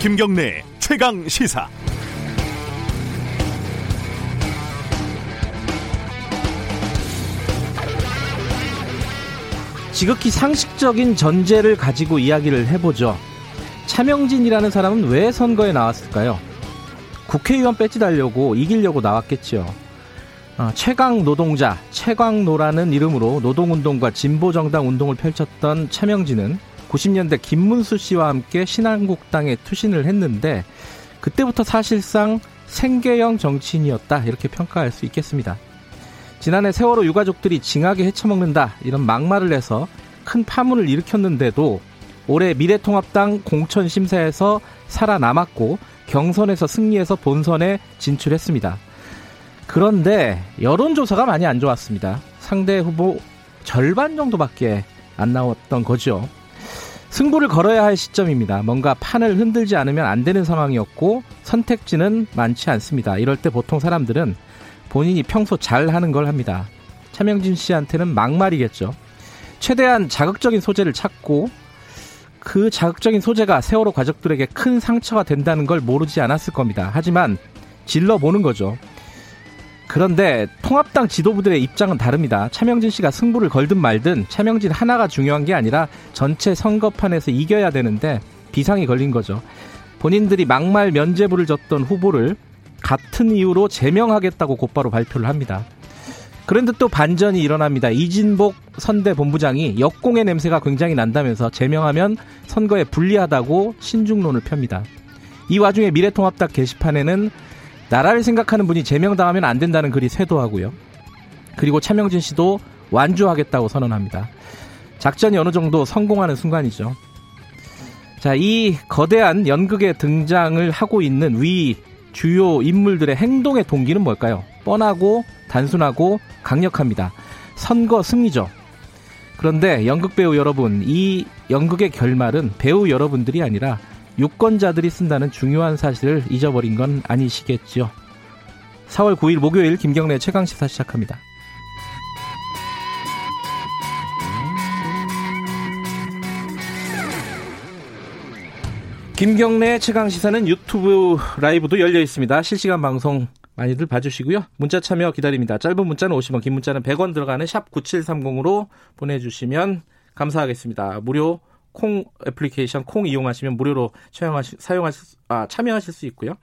김경래 최강 시사. 지극히 상식적인 전제를 가지고 이야기를 해보죠. 차명진이라는 사람은 왜 선거에 나왔을까요? 국회의원 배지 달려고 이기려고 나왔겠죠. 어, 최강 노동자, 최강노라는 이름으로 노동운동과 진보정당 운동을 펼쳤던 차명진은 90년대 김문수 씨와 함께 신한국당에 투신을 했는데 그때부터 사실상 생계형 정치인이었다 이렇게 평가할 수 있겠습니다. 지난해 세월호 유가족들이 징하게 헤쳐먹는다 이런 막말을 해서 큰 파문을 일으켰는데도 올해 미래통합당 공천 심사에서 살아남았고 경선에서 승리해서 본선에 진출했습니다. 그런데 여론조사가 많이 안 좋았습니다. 상대 후보 절반 정도밖에 안 나왔던 거죠. 승부를 걸어야 할 시점입니다. 뭔가 판을 흔들지 않으면 안 되는 상황이었고 선택지는 많지 않습니다. 이럴 때 보통 사람들은 본인이 평소 잘 하는 걸 합니다. 차명진 씨한테는 막말이겠죠. 최대한 자극적인 소재를 찾고 그 자극적인 소재가 세월호 가족들에게 큰 상처가 된다는 걸 모르지 않았을 겁니다. 하지만 질러보는 거죠. 그런데 통합당 지도부들의 입장은 다릅니다. 차명진 씨가 승부를 걸든 말든 차명진 하나가 중요한 게 아니라 전체 선거판에서 이겨야 되는데 비상이 걸린 거죠. 본인들이 막말 면죄부를 줬던 후보를 같은 이유로 제명하겠다고 곧바로 발표를 합니다. 그런데 또 반전이 일어납니다. 이진복 선대 본부장이 역공의 냄새가 굉장히 난다면서 제명하면 선거에 불리하다고 신중론을 펴니다. 이 와중에 미래통합당 게시판에는 나라를 생각하는 분이 제명당하면 안 된다는 글이 쇄도하고요. 그리고 차명진 씨도 완주하겠다고 선언합니다. 작전이 어느 정도 성공하는 순간이죠. 자, 이 거대한 연극에 등장을 하고 있는 위 주요 인물들의 행동의 동기는 뭘까요? 뻔하고 단순하고 강력합니다. 선거 승리죠. 그런데 연극 배우 여러분, 이 연극의 결말은 배우 여러분들이 아니라 유권자들이 쓴다는 중요한 사실을 잊어버린 건 아니시겠죠. 4월 9일 목요일 김경래 최강 시사 시작합니다. 김경래 최강 시사는 유튜브 라이브도 열려 있습니다. 실시간 방송 많이들 봐주시고요. 문자 참여 기다립니다. 짧은 문자는 50원, 긴 문자는 100원 들어가는 샵 9730으로 보내주시면 감사하겠습니다. 무료 콩 애플리케이션 콩 이용하시면 무료로 사용하실, 사용하실 아, 참여하실 수 있고요.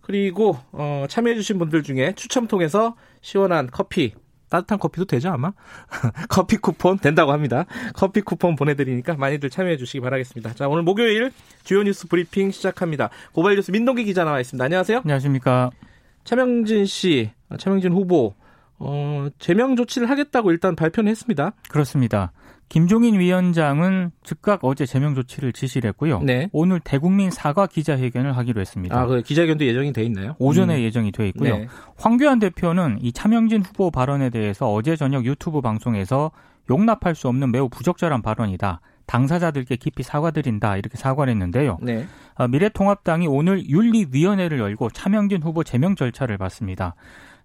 그리고 어, 참여해주신 분들 중에 추첨 통해서 시원한 커피 따뜻한 커피도 되죠 아마? 커피 쿠폰 된다고 합니다. 커피 쿠폰 보내드리니까 많이들 참여해 주시기 바라겠습니다. 자 오늘 목요일 주요 뉴스 브리핑 시작합니다. 고발 뉴스 민동기 기자 나와 있습니다. 안녕하세요. 안녕하십니까. 차명진 씨 아, 차명진 후보 어, 제명 조치를 하겠다고 일단 발표는 했습니다. 그렇습니다 김종인 위원장은 즉각 어제 제명 조치를 지시를 했고요. 네. 오늘 대국민 사과 기자회견을 하기로 했습니다. 아, 그 기자회견도 예정이 돼 있나요? 오전에 음. 예정이 돼 있고요. 네. 황교안 대표는 이 차명진 후보 발언에 대해서 어제 저녁 유튜브 방송에서 용납할 수 없는 매우 부적절한 발언이다. 당사자들께 깊이 사과드린다 이렇게 사과를 했는데요. 네. 아, 미래통합당이 오늘 윤리위원회를 열고 차명진 후보 제명 절차를 받습니다.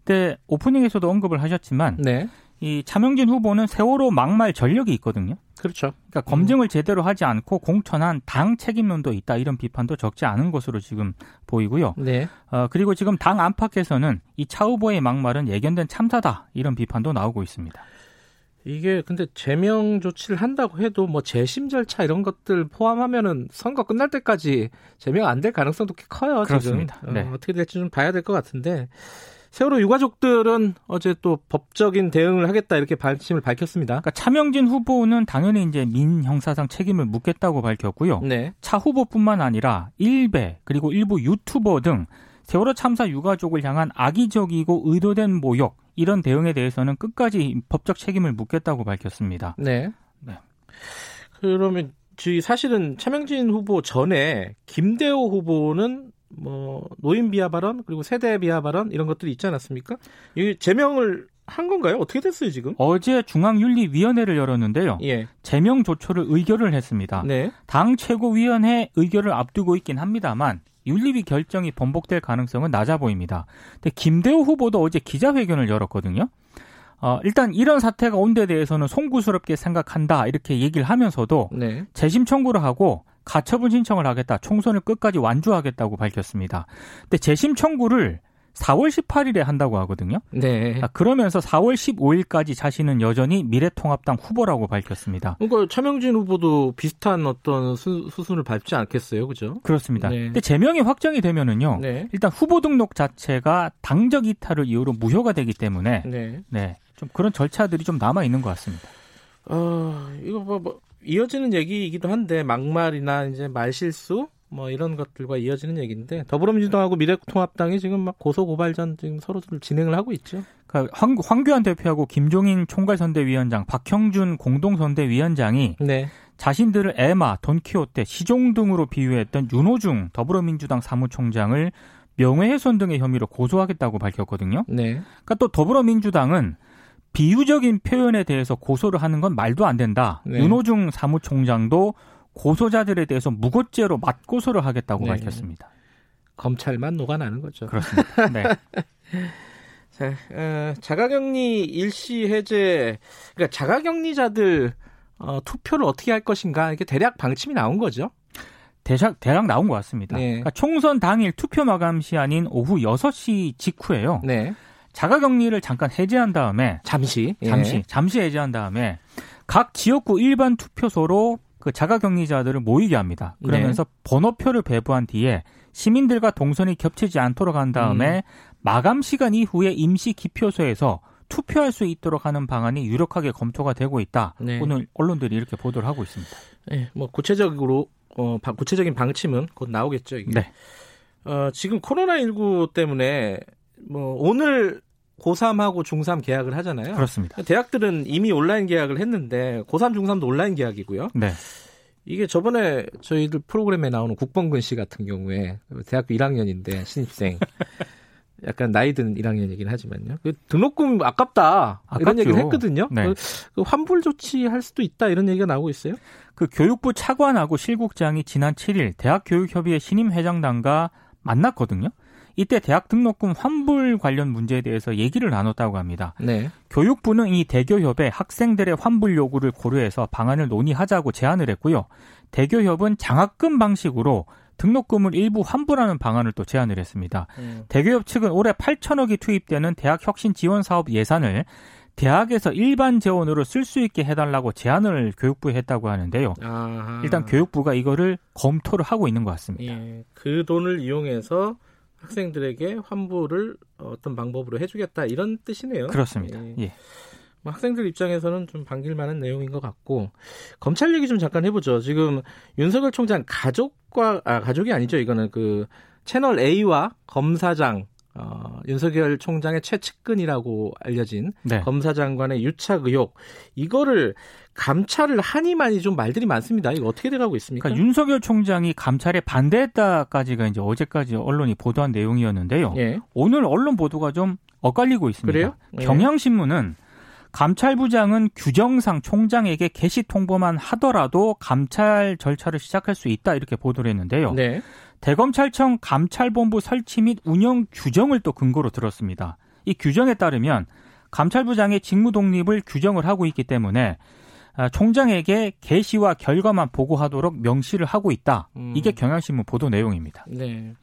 근데 오프닝에서도 언급을 하셨지만 네. 이 차명진 후보는 세월호 막말 전력이 있거든요. 그렇죠. 그러니까 검증을 제대로 하지 않고 공천한 당 책임론도 있다 이런 비판도 적지 않은 것으로 지금 보이고요. 네. 어, 그리고 지금 당 안팎에서는 이 차 후보의 막말은 예견된 참사다 이런 비판도 나오고 있습니다. 이게 근데 제명 조치를 한다고 해도 뭐 재심 절차 이런 것들 포함하면은 선거 끝날 때까지 제명 안 될 가능성도 꽤 커요. 그렇습니다. 지금. 어, 네. 어, 어떻게 될지 좀 봐야 될 것 같은데 세월호 유가족들은 어제 또 법적인 대응을 하겠다 이렇게 발심을 밝혔습니다. 그러니까 차명진 후보는 당연히 이제 민 형사상 책임을 묻겠다고 밝혔고요. 네. 차 후보뿐만 아니라 일베 그리고 일부 유튜버 등 세월호 참사 유가족을 향한 악의적이고 의도된 모욕 이런 대응에 대해서는 끝까지 법적 책임을 묻겠다고 밝혔습니다. 네. 네. 그러면 사실은 차명진 후보 전에 김대호 후보는 뭐 노인 비하 발언 그리고 세대 비하 발언 이런 것들이 있지 않았습니까? 이 제명을 한 건가요? 어떻게 됐어요 지금? 어제 중앙윤리위원회를 열었는데요. 예. 제명 조처를 의결을 했습니다. 네. 당 최고위원회 의결을 앞두고 있긴 합니다만 윤리위 결정이 번복될 가능성은 낮아 보입니다. 근데 김대호 후보도 어제 기자회견을 열었거든요. 어, 일단 이런 사태가 온 데 대해서는 송구스럽게 생각한다 이렇게 얘기를 하면서도 네. 재심 청구를 하고 가처분 신청을 하겠다. 총선을 끝까지 완주하겠다고 밝혔습니다. 근데 재심 청구를 4월 18일에 한다고 하거든요. 네. 아, 그러면서 4월 15일까지 자신은 여전히 미래통합당 후보라고 밝혔습니다. 그러니까 차명진 후보도 비슷한 어떤 수, 순을 밟지 않겠어요, 그죠? 그렇습니다. 네. 근데 제명이 확정이 되면은요. 네. 일단 후보 등록 자체가 당적 이탈을 이유로 무효가 되기 때문에 네. 네. 좀 그런 절차들이 좀 남아 있는 것 같습니다. 어, 이거 뭐, 뭐 이어지는 얘기이기도 한데 막말이나 이제 말실수 뭐 이런 것들과 이어지는 얘기인데 더불어민주당하고 미래통합당이 지금 막 고소 고발전 지금 서로 진행을 하고 있죠. 그러니까 황, 황교안 대표하고 김종인 총괄선대위원장, 박형준 공동선대위원장이 네. 자신들을 에마, 돈키호테, 시종 등으로 비유했던 윤호중 더불어민주당 사무총장을 명예훼손 등의 혐의로 고소하겠다고 밝혔거든요. 네. 그러니까 또 더불어민주당은 비유적인 표현에 대해서 고소를 하는 건 말도 안 된다. 네. 윤호중 사무총장도 고소자들에 대해서 무고죄로 맞고소를 하겠다고 네. 밝혔습니다. 검찰만 녹아나는 거죠. 그렇습니다. 네. 자, 어, 자가격리 일시 해제, 그러니까 자가격리자들 어, 투표를 어떻게 할 것인가 이게 대략 방침이 나온 거죠. 대략, 대략 나온 것 같습니다. 네. 그러니까 총선 당일 투표 마감 시한인 오후 6시 직후에요. 네. 자가격리를 잠깐 해제한 다음에 잠시. 예. 잠시 잠시 해제한 다음에 각 지역구 일반 투표소로 그 자가격리자들을 모이게 합니다. 네. 그러면서 번호표를 배부한 뒤에 시민들과 동선이 겹치지 않도록 한 다음에 음. 마감 시간 이후에 임시 기표소에서 투표할 수 있도록 하는 방안이 유력하게 검토가 되고 있다. 네. 오늘 언론들이 이렇게 보도를 하고 있습니다. 예, 뭐 구체적으로 어, 바- 구체적인 방침은 곧 나오겠죠. 이게. 네. 어, 지금 코로나 19 때문에 뭐 오늘 고3하고 중3 계약을 하잖아요. 그렇습니다. 대학들은 이미 온라인 계약을 했는데 고3, 중3도 온라인 계약이고요. 네. 이게 저번에 저희들 프로그램에 나오는 국범근 씨 같은 경우에 대학교 1학년인데 신입생 약간 나이 든 1학년이긴 하지만요. 그 등록금 아깝다 이런 아깝죠. 얘기를 했거든요. 네. 그, 그 환불 조치할 수도 있다 이런 얘기가 나오고 있어요. 그 교육부 차관하고 실국장이 지난 7일 대학교육협의회 신임 회장단과 만났거든요. 이때 대학 등록금 환불 관련 문제에 대해서 얘기를 나눴다고 합니다. 네. 교육부는 이 대교협에 학생들의 환불 요구를 고려해서 방안을 논의하자고 제안을 했고요. 대교협은 장학금 방식으로 등록금을 일부 환불하는 방안을 또 제안을 했습니다. 음. 대교협 측은 올해 8천억이 투입되는 대학 혁신 지원 사업 예산을 대학에서 일반 재원으로 쓸 수 있게 해달라고 제안을 교육부에 했다고 하는데요. 아하. 일단 교육부가 이거를 검토를 하고 있는 것 같습니다. 예, 그 돈을 이용해서 학생들에게 환불을 어떤 방법으로 해주겠다 이런 뜻이네요. 그렇습니다. 예. 예. 뭐 학생들 입장에서는 좀 반길 만한 내용인 것 같고 검찰 얘기 좀 잠깐 해보죠. 지금 윤석열 총장 가족과 아 가족이 아니죠. 이거는 그 채널 A와 검사장 어, 윤석열 총장의 최측근이라고 알려진 네. 검사장관의 유착 의혹 이거를 감찰을 하니만이 좀 말들이 많습니다. 이거 어떻게 돼가고 있습니까? 그러니까 윤석열 총장이 감찰에 반대했다까지가 이제 어제까지 언론이 보도한 내용이었는데요. 예. 오늘 언론 보도가 좀 엇갈리고 있습니다. 그래요? 예. 경향신문은 감찰부장은 규정상 총장에게 게시 통보만 하더라도 감찰 절차를 시작할 수 있다 이렇게 보도를 했는데요. 네. 대검찰청 감찰본부 설치 및 운영 규정을 또 근거로 들었습니다. 이 규정에 따르면 감찰부장의 직무 독립을 규정을 하고 있기 때문에 아, 총장에게 게시와 결과만 보고하도록 명시를 하고 있다. 음. 이게 경향신문 보도 내용입니다. 네.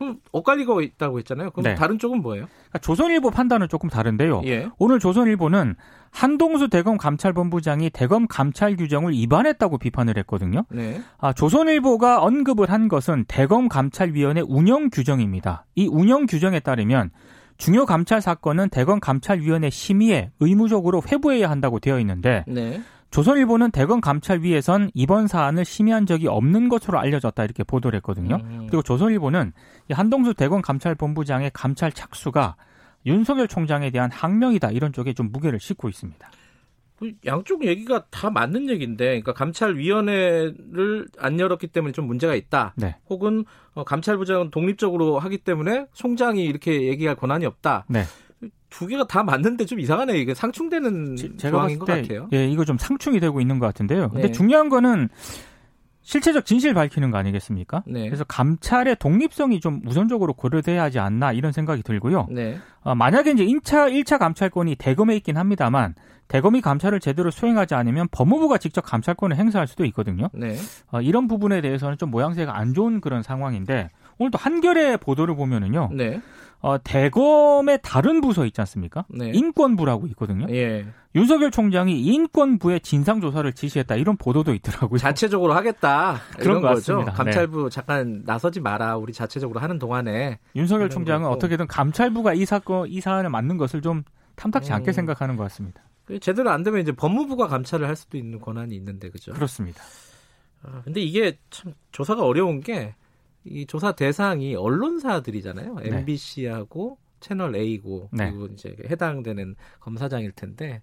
그럼 엇갈리고 있다고 했잖아요. 그럼 네. 다른 쪽은 뭐예요? 그러니까 조선일보 판단은 조금 다른데요. 예. 오늘 조선일보는 한동수 대검 감찰본부장이 대검 감찰 규정을 위반했다고 비판을 했거든요. 네. 아, 조선일보가 언급을 한 것은 대검 감찰위원회 운영 규정입니다. 이 운영 규정에 따르면 중요 감찰 사건은 대검 감찰위원회 심의에 의무적으로 회부해야 한다고 되어 있는데 네. 조선일보는 대검 감찰위에선 이번 사안을 심의한 적이 없는 것으로 알려졌다 이렇게 보도를 했거든요. 음. 그리고 조선일보는 이 한동수 대검 감찰본부장의 감찰 착수가 윤석열 총장에 대한 항명이다 이런 쪽에 좀 무게를 싣고 있습니다. 그 양쪽 얘기가 다 맞는 얘기인데, 그러니까 감찰위원회를 안 열었기 때문에 좀 문제가 있다. 네. 혹은 어, 감찰부장은 독립적으로 하기 때문에 총장이 이렇게 얘기할 권한이 없다. 네. 두 개가 다 맞는데 좀 이상하네. 이게 상충되는 제- 제가 조항인 것 때 같아요. 예, 이거 좀 상충이 되고 있는 것 같은데요. 근데 네. 중요한 거는 실체적 진실 밝히는 거 아니겠습니까? 네. 그래서 감찰의 독립성이 좀 우선적으로 고려돼야 하지 않나 이런 생각이 들고요. 네. 어, 만약에 이제 1차, 1차 감찰권이 대검에 있긴 합니다만 대검이 감찰을 제대로 수행하지 않으면 법무부가 직접 감찰권을 행사할 수도 있거든요. 네. 어, 이런 부분에 대해서는 좀 모양새가 안 좋은 그런 상황인데 오늘 또 한겨레 보도를 보면은요. 네. 어, 대검의 다른 부서 있지 않습니까? 네. 인권부라고 있거든요. 예. 윤석열 총장이 인권부에 진상 조사를 지시했다 이런 보도도 있더라고요. 자체적으로 하겠다. 그런 거죠. 같습니다. 감찰부 잠깐 나서지 마라. 우리 자체적으로 하는 동안에 윤석열 총장은 거고. 어떻게든 감찰부가 이 사건 이 사안을 맡는 것을 좀 탐탁지 않게 음. 생각하는 것 같습니다. 제대로 안 되면 이제 법무부가 감찰을 할 수도 있는 권한이 있는데 그죠? 그렇습니다. 아, 근데 이게 참 조사가 어려운 게 이 조사 대상이 언론사들이잖아요. 네. MBC하고 채널 A고 네. 그리고 이제 해당되는 검사장일 텐데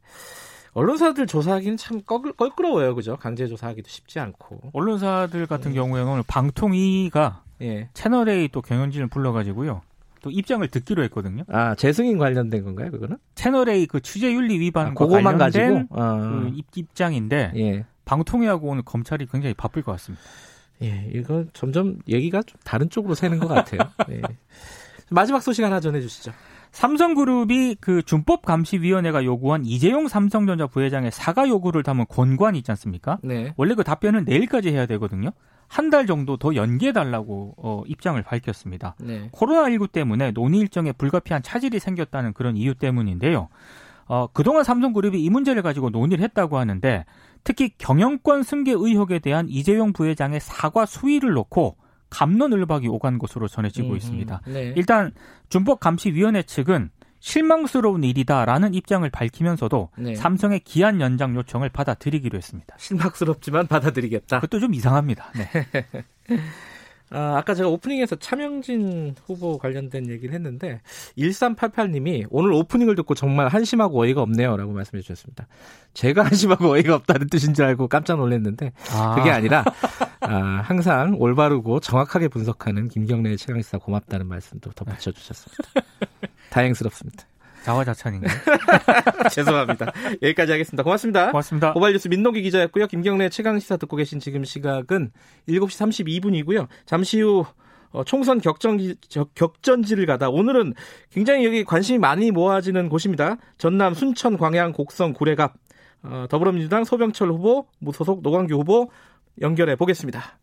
언론사들 조사하기는 참 껄, 껄끄러워요, 그죠? 강제 조사하기도 쉽지 않고. 언론사들 같은 음. 경우에는 오늘 방통위가 예. 채널 A 또 경영진을 불러가지고요. 또 입장을 듣기로 했거든요. 아 재승인 관련된 건가요, 그거는? 채널 A 그 취재윤리 아, 위반과 그거만 관련된 가지고. 아, 그 입, 입장인데 예. 방통위하고 오늘 검찰이 굉장히 바쁠 것 같습니다. 예, 이거 점점 얘기가 좀 다른 쪽으로 새는 것 같아요. 예. 마지막 소식 하나 전해주시죠. 삼성그룹이 그 준법 감시위원회가 요구한 이재용 삼성전자 부회장의 사과 요구를 담은 권고안이 있지 않습니까? 네. 원래 그 답변은 내일까지 해야 되거든요. 한 달 정도 더 연기해 달라고 어, 입장을 밝혔습니다. 네. 코로나19 때문에 논의 일정에 불가피한 차질이 생겼다는 그런 이유 때문인데요. 어, 그동안 삼성그룹이 이 문제를 가지고 논의를 했다고 하는데 특히 경영권 승계 의혹에 대한 이재용 부회장의 사과 수위를 놓고 감론을박이 오간 것으로 전해지고 음, 있습니다. 네. 일단 준법감시위원회 측은 실망스러운 일이다라는 입장을 밝히면서도 네. 삼성의 기한 연장 요청을 받아들이기로 했습니다. 실망스럽지만 받아들이겠다. 그것도 좀 이상합니다. 네. 아, 아까 제가 오프닝에서 차명진 후보 관련된 얘기를 했는데 1388님이 오늘 오프닝을 듣고 정말 한심하고 어이가 없네요라고 말씀해 주셨습니다. 제가 한심하고 어이가 없다는 뜻인 줄 알고 깜짝 놀랐는데 그게 아니라 아, 항상 올바르고 정확하게 분석하는 김경래의 최강시사 고맙다는 말씀도 덧붙여 주셨습니다. 다행스럽습니다. 자화자찬인가요? 죄송합니다. 여기까지 하겠습니다. 고맙습니다. 고맙습니다. 고발뉴스 민동기 기자였고요. 김경래 최강시사 듣고 계신 지금 시각은 7시 32분이고요. 잠시 후 어, 총선 격전지, 격전지를 가다 오늘은 굉장히 여기 관심이 많이 모아지는 곳입니다. 전남 순천 광양 곡성 구례갑 어, 더불어민주당 소병철 후보 무소속 노광규 후보 연결해 보겠습니다.